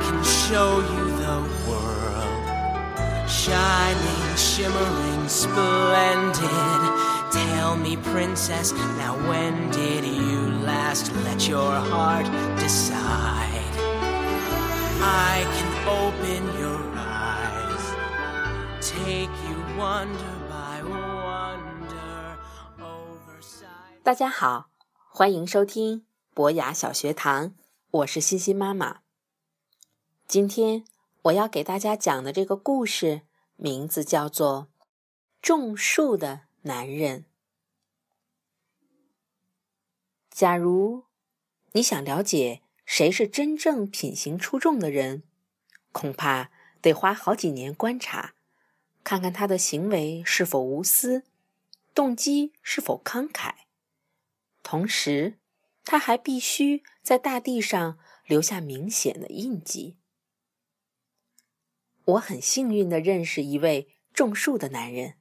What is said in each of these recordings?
can show you the world, shining, shimmering, splendid. Tell me, princess, now when did you last let your heart decide? I can open your eyes, take you wonder by wonder over side. 大家好，欢迎收听博雅小学堂，我是欣欣妈妈。 今天我要给大家讲的这个故事名字叫做《种树的男人》。假如你想了解谁是真正品行出众的人，恐怕得花好几年观察，看看他的行为是否无私，动机是否慷慨。同时，他还必须在大地上留下明显的印记。我很幸运的认识一位种树的男人，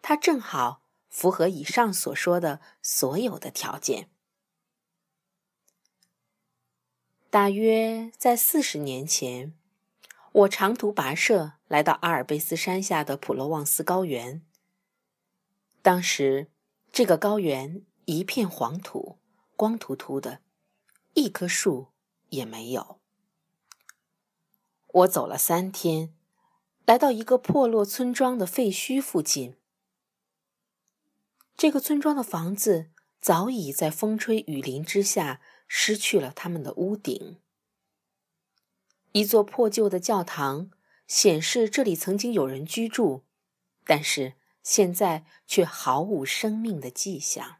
他正好符合以上所说的所有的条件。大约在四十年前，我长途跋涉来到阿尔卑斯山下的普罗旺斯高原。当时，这个高原一片黄土，光秃秃的，一棵树也没有。我走了三天，来到一个破落村庄的废墟附近。这个村庄的房子早已在风吹雨淋之下失去了他们的屋顶。一座破旧的教堂显示这里曾经有人居住，但是现在却毫无生命的迹象。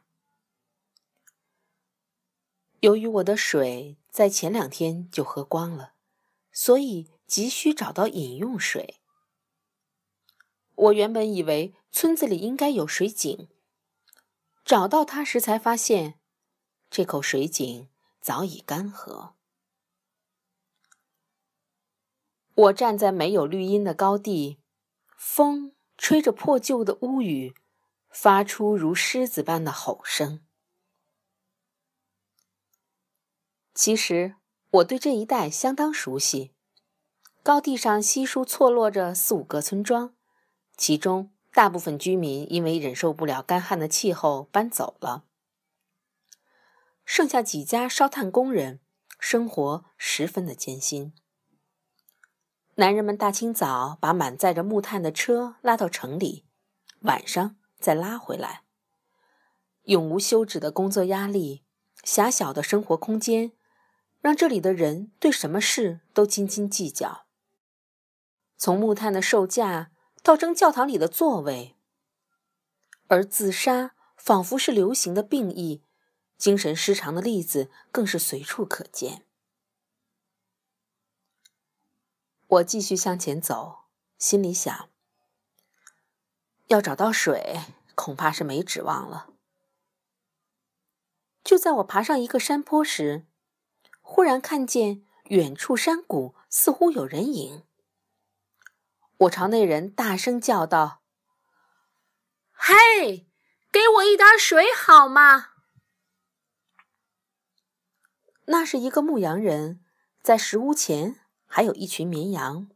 由于我的水在前两天就喝光了，所以。急需找到饮用水。我原本以为村子里应该有水井，找到它时才发现，这口水井早已干涸。我站在没有绿荫的高地，风吹着破旧的屋宇，发出如狮子般的吼声。其实我对这一带相当熟悉。高地上稀疏错落着四五个村庄，其中大部分居民因为忍受不了干旱的气候搬走了，剩下几家烧炭工人，生活十分的艰辛。男人们大清早把满载着木炭的车拉到城里，晚上再拉回来，永无休止的工作压力，狭小的生活空间，让这里的人对什么事都斤斤计较。从木炭的售价到争教堂里的座位，而自杀仿佛是流行的病疫，精神失常的例子更是随处可见。我继续向前走，心里想：要找到水，恐怕是没指望了。就在我爬上一个山坡时，忽然看见远处山谷似乎有人影。我朝那人大声叫道：“嘿，给我一点水好吗？”那是一个牧羊人，在石屋前还有一群绵羊。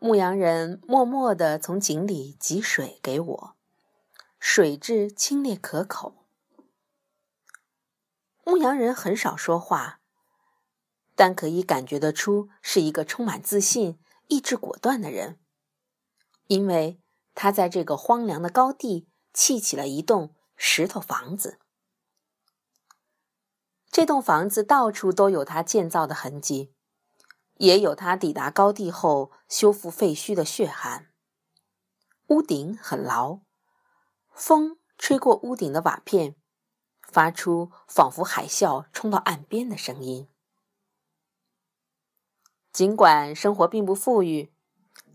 牧羊人默默地从井里汲水给我，水质清冽可口。牧羊人很少说话。但可以感觉得出，是一个充满自信、意志果断的人，因为他在这个荒凉的高地砌起了一栋石头房子。这栋房子到处都有他建造的痕迹，也有他抵达高地后修复废墟的血汗。屋顶很牢，风吹过屋顶的瓦片，发出仿佛海啸冲到岸边的声音。尽管生活并不富裕，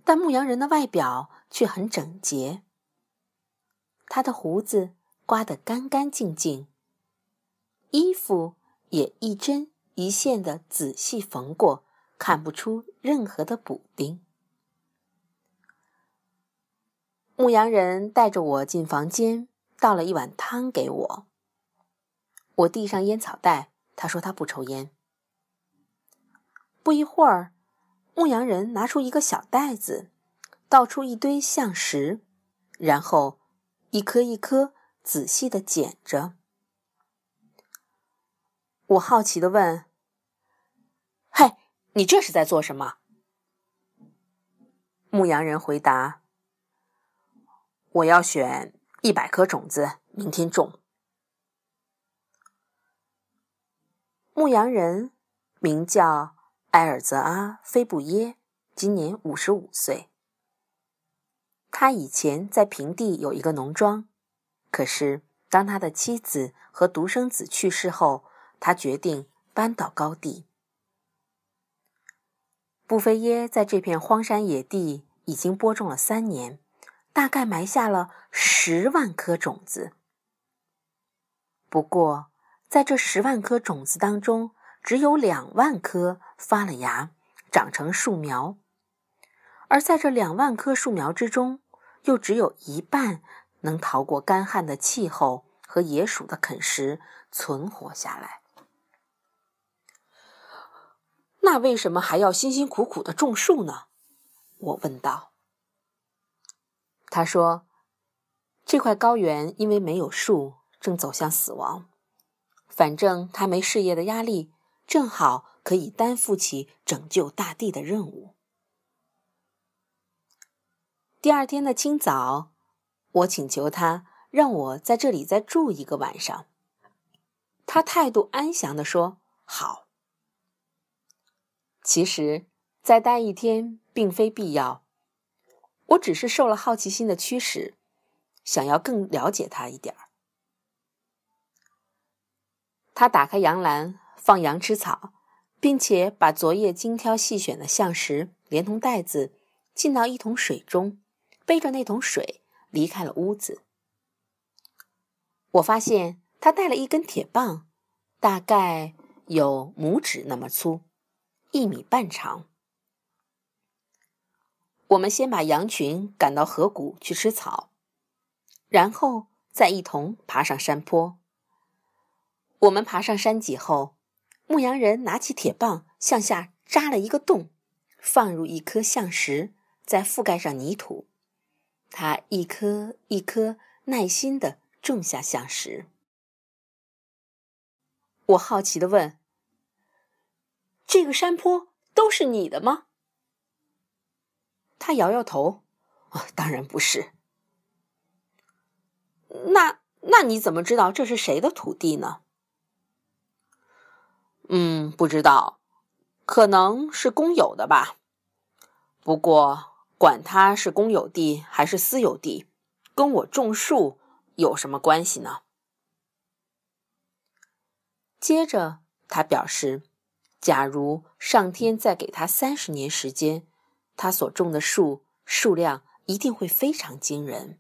但牧羊人的外表却很整洁。他的胡子刮得干干净净，衣服也一针一线的仔细缝过，看不出任何的补丁。牧羊人带着我进房间，倒了一碗汤给我。我递上烟草袋，他说他不抽烟。不一会儿，牧羊人拿出一个小袋子，倒出一堆橡石，然后一颗一颗仔细的捡着。我好奇的问：“嘿，你这是在做什么？”牧羊人回答：“我要选一百颗种子，明天种。”牧羊人名叫埃尔泽阿·菲布耶，今年五十五岁。他以前在平地有一个农庄，可是当他的妻子和独生子去世后，他决定搬到高地。布菲耶在这片荒山野地已经播种了三年，大概埋下了十万颗种子。不过，在这十万颗种子当中，只有两万棵发了芽，长成树苗；而在这两万棵树苗之中，又只有一半能逃过干旱的气候和野鼠的啃食，存活下来。那为什么还要辛辛苦苦的种树呢？我问道。他说：“这块高原因为没有树，正走向死亡。反正他没事业的压力，正好可以担负起拯救大地的任务。”第二天的清早，我请求他让我在这里再住一个晚上。他态度安详地说：“好。”其实，再待一天并非必要。我只是受了好奇心的驱使，想要更了解他一点儿。他打开羊栏，放羊吃草，并且把昨夜精挑细选的象石连同袋子浸到一桶水中，背着那桶水离开了屋子。我发现他带了一根铁棒，大概有拇指那么粗。一米半长。我们先把羊群赶到河谷去吃草，然后再一同爬上山坡。我们爬上山脊后，牧羊人拿起铁棒向下扎了一个洞，放入一颗橡石，再覆盖上泥土。他一颗一颗耐心的种下橡石。我好奇的问。这个山坡都是你的吗？他摇摇头，啊，当然不是。那那你怎么知道这是谁的土地呢？嗯，不知道，可能是公有的吧。不过，管它是公有地还是私有地，跟我种树有什么关系呢？接着，他表示。假如上天再给他三十年时间，他所种的树数量一定会非常惊人。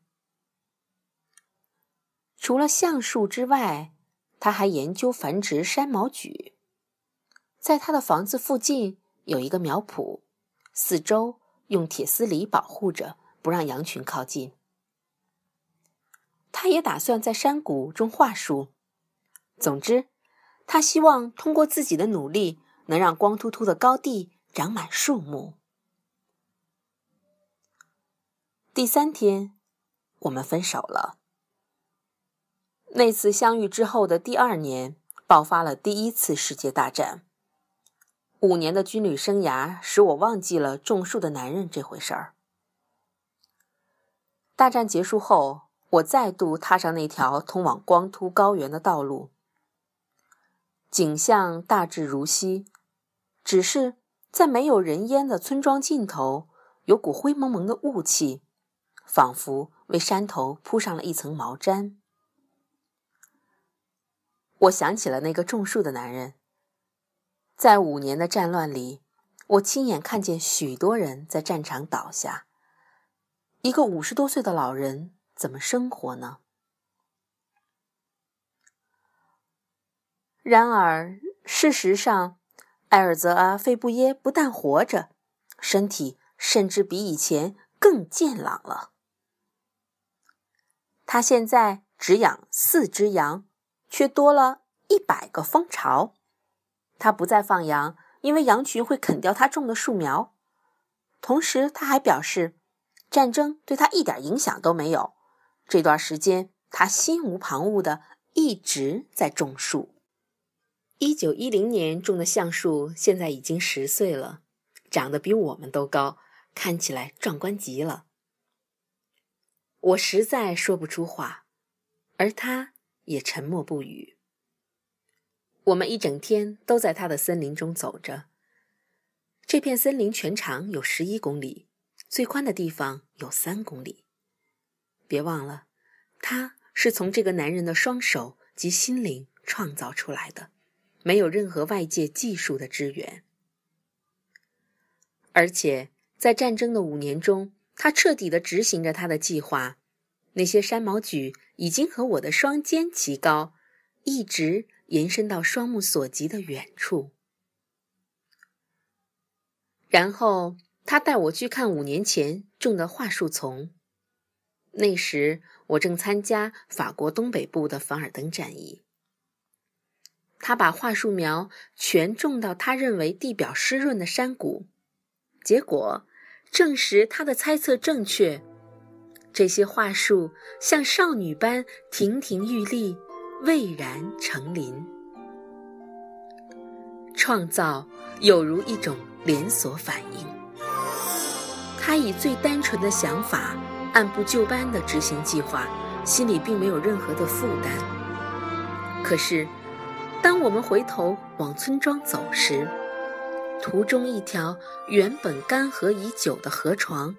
除了橡树之外，他还研究繁殖山毛榉。在他的房子附近有一个苗圃，四周用铁丝篱保护着，不让羊群靠近。他也打算在山谷种桦树。总之，他希望通过自己的努力。能让光秃秃的高地长满树木。第三天，我们分手了。那次相遇之后的第二年，爆发了第一次世界大战。五年的军旅生涯使我忘记了种树的男人这回事儿。大战结束后，我再度踏上那条通往光秃高原的道路，景象大致如昔。只是在没有人烟的村庄尽头，有股灰蒙蒙的雾气，仿佛为山头铺上了一层毛毡。我想起了那个种树的男人，在五年的战乱里，我亲眼看见许多人在战场倒下。一个五十多岁的老人怎么生活呢？然而，事实上。埃尔泽阿·费布耶不但活着，身体甚至比以前更健朗了。他现在只养四只羊，却多了一百个蜂巢。他不再放羊，因为羊群会啃掉他种的树苗。同时，他还表示，战争对他一点影响都没有。这段时间，他心无旁骛的一直在种树。一九一零年种的橡树，现在已经十岁了，长得比我们都高，看起来壮观极了。我实在说不出话，而他也沉默不语。我们一整天都在他的森林中走着。这片森林全长有十一公里，最宽的地方有三公里。别忘了，他是从这个男人的双手及心灵创造出来的，没有任何外界技术的支援。而且在战争的五年中，他彻底的执行着他的计划。那些山毛榉已经和我的双肩齐高，一直。延伸到双目所及的远处，然后他带我去看五年前种的桦树丛。那时我正参加法国东北部的凡尔登战役。他把桦树苗全种到他认为地表湿润的山谷，结果证实他的猜测正确。这些桦树像少女般亭亭玉立。蔚然成林，创造有如一种连锁反应。他以最单纯的想法，按部就班地执行计划，心里并没有任何的负担。可是，当我们回头往村庄走时，途中一条原本干涸已久的河床，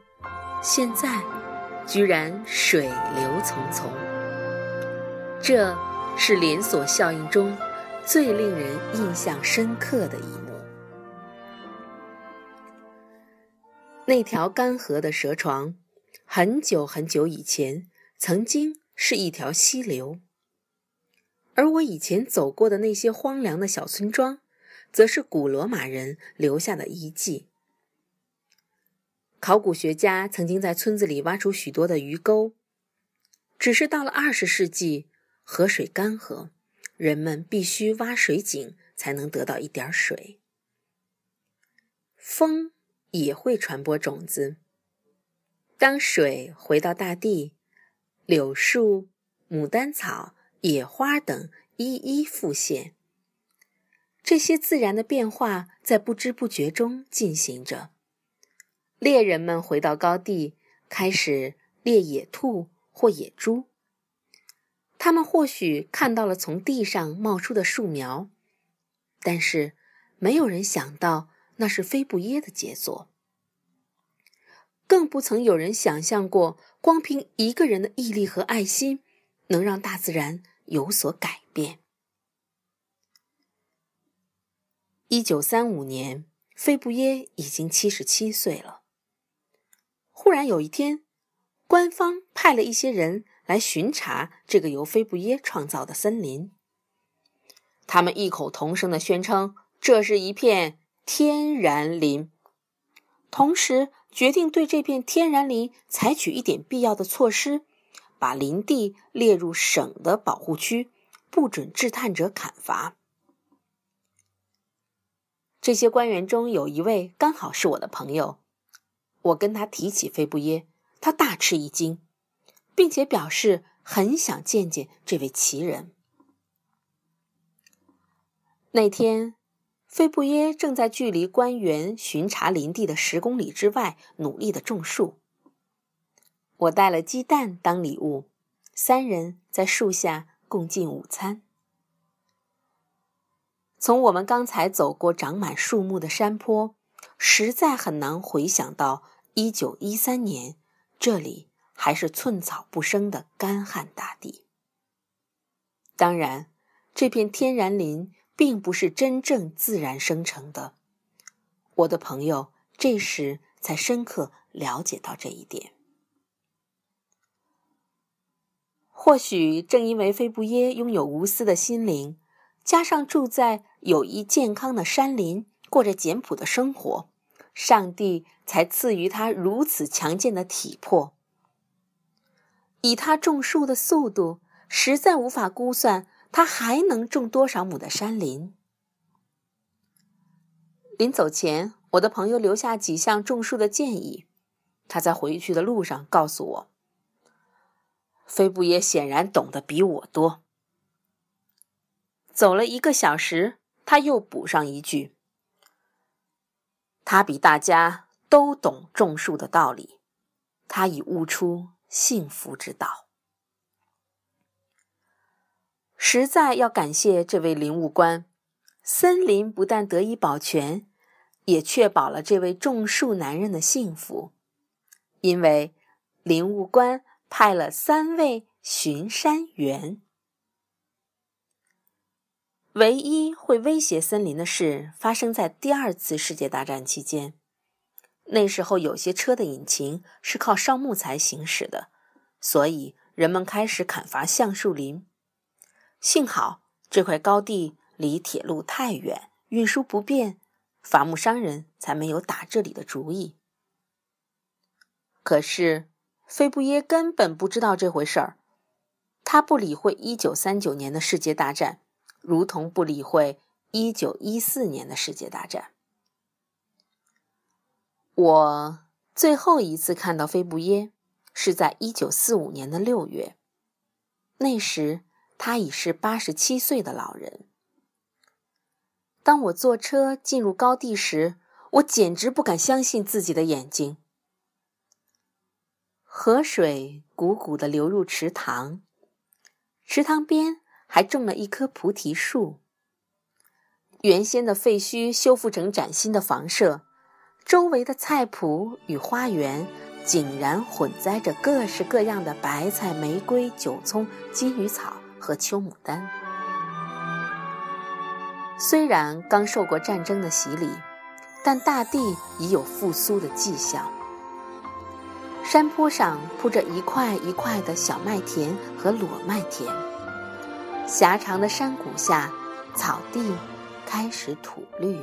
现在居然水流淙淙。这。是连锁效应中最令人印象深刻的一幕。那条干涸的蛇床，很久很久以前曾经是一条溪流，而我以前走过的那些荒凉的小村庄，则是古罗马人留下的遗迹。考古学家曾经在村子里挖出许多的鱼钩，只是到了二十世纪。河水干涸，人们必须挖水井才能得到一点水。风也会传播种子。当水回到大地，柳树、牡丹草、野花等一一复现。这些自然的变化在不知不觉中进行着。猎人们回到高地，开始猎野兔或野猪。他们或许看到了从地上冒出的树苗，但是没有人想到那是菲布耶的杰作，更不曾有人想象过，光凭一个人的毅力和爱心，能让大自然有所改变。一九三五年，菲布耶已经七十七岁了。忽然有一天，官方派了一些人。来巡查这个由菲布耶创造的森林。他们异口同声地宣称，这是一片天然林，同时决定对这片天然林采取一点必要的措施，把林地列入省的保护区，不准制探者砍伐。这些官员中有一位刚好是我的朋友，我跟他提起菲布耶，他大吃一惊。并且表示很想见见这位奇人。那天，费布耶正在距离官员巡查林地的十公里之外努力的种树。我带了鸡蛋当礼物，三人在树下共进午餐。从我们刚才走过长满树木的山坡，实在很难回想到一九一三年这里。还是寸草不生的干旱大地。当然，这片天然林并不是真正自然生成的。我的朋友这时才深刻了解到这一点。或许正因为菲布耶拥有无私的心灵，加上住在有益健康的山林，过着简朴的生活，上帝才赐予他如此强健的体魄。以他种树的速度，实在无法估算他还能种多少亩的山林。临走前，我的朋友留下几项种树的建议。他在回去的路上告诉我，菲布耶显然懂得比我多。走了一个小时，他又补上一句：“他比大家都懂种树的道理，他已悟出幸福之道。”实在要感谢这位林务官。森林不但得以保全，也确保了这位种树男人的幸福，因为林务官派了三位巡山员。唯一会威胁森林的事发生在第二次世界大战期间，那时候有些车的引擎是靠烧木材行驶的，所以人们开始砍伐橡树林。幸好这块高地。离铁路太远，运输不便，伐木商人才没有打这里的主意。可是，菲布耶根本不知道这回事儿，他不理会一九三九年的世界大战，如同不理会一九一四年的世界大战。我最后一次看到菲布耶，是在一九四五年的六月，那时他已是八十七岁的老人。当我坐车进入高地时，我简直不敢相信自己的眼睛。河水汩汩地流入池塘，池塘边还种了一棵菩提树。原先的废墟修复成崭新的房舍，周围的菜圃与花园井然混栽着各式各样的白菜、玫瑰、韭葱、金鱼草和秋牡丹。虽然刚受过战争的洗礼，但大地已有复苏的迹象。山坡上铺着一块一块的小麦田和裸麦田，狭长的山谷下，草地开始吐绿。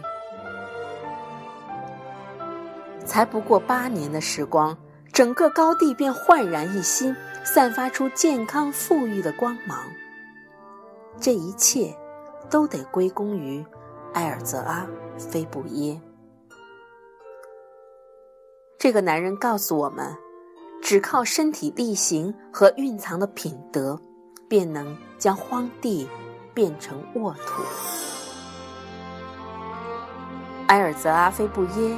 才不过八年的时光，整个高地便焕然一新，散发出健康富裕的光芒。这一切。都得归功于埃尔泽阿·菲布耶。这个男人告诉我们，只靠身体力行和蕴藏的品德，便能将荒地变成沃土。埃尔泽阿·菲布耶，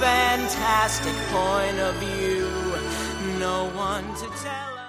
fantastic point of view. No one to tell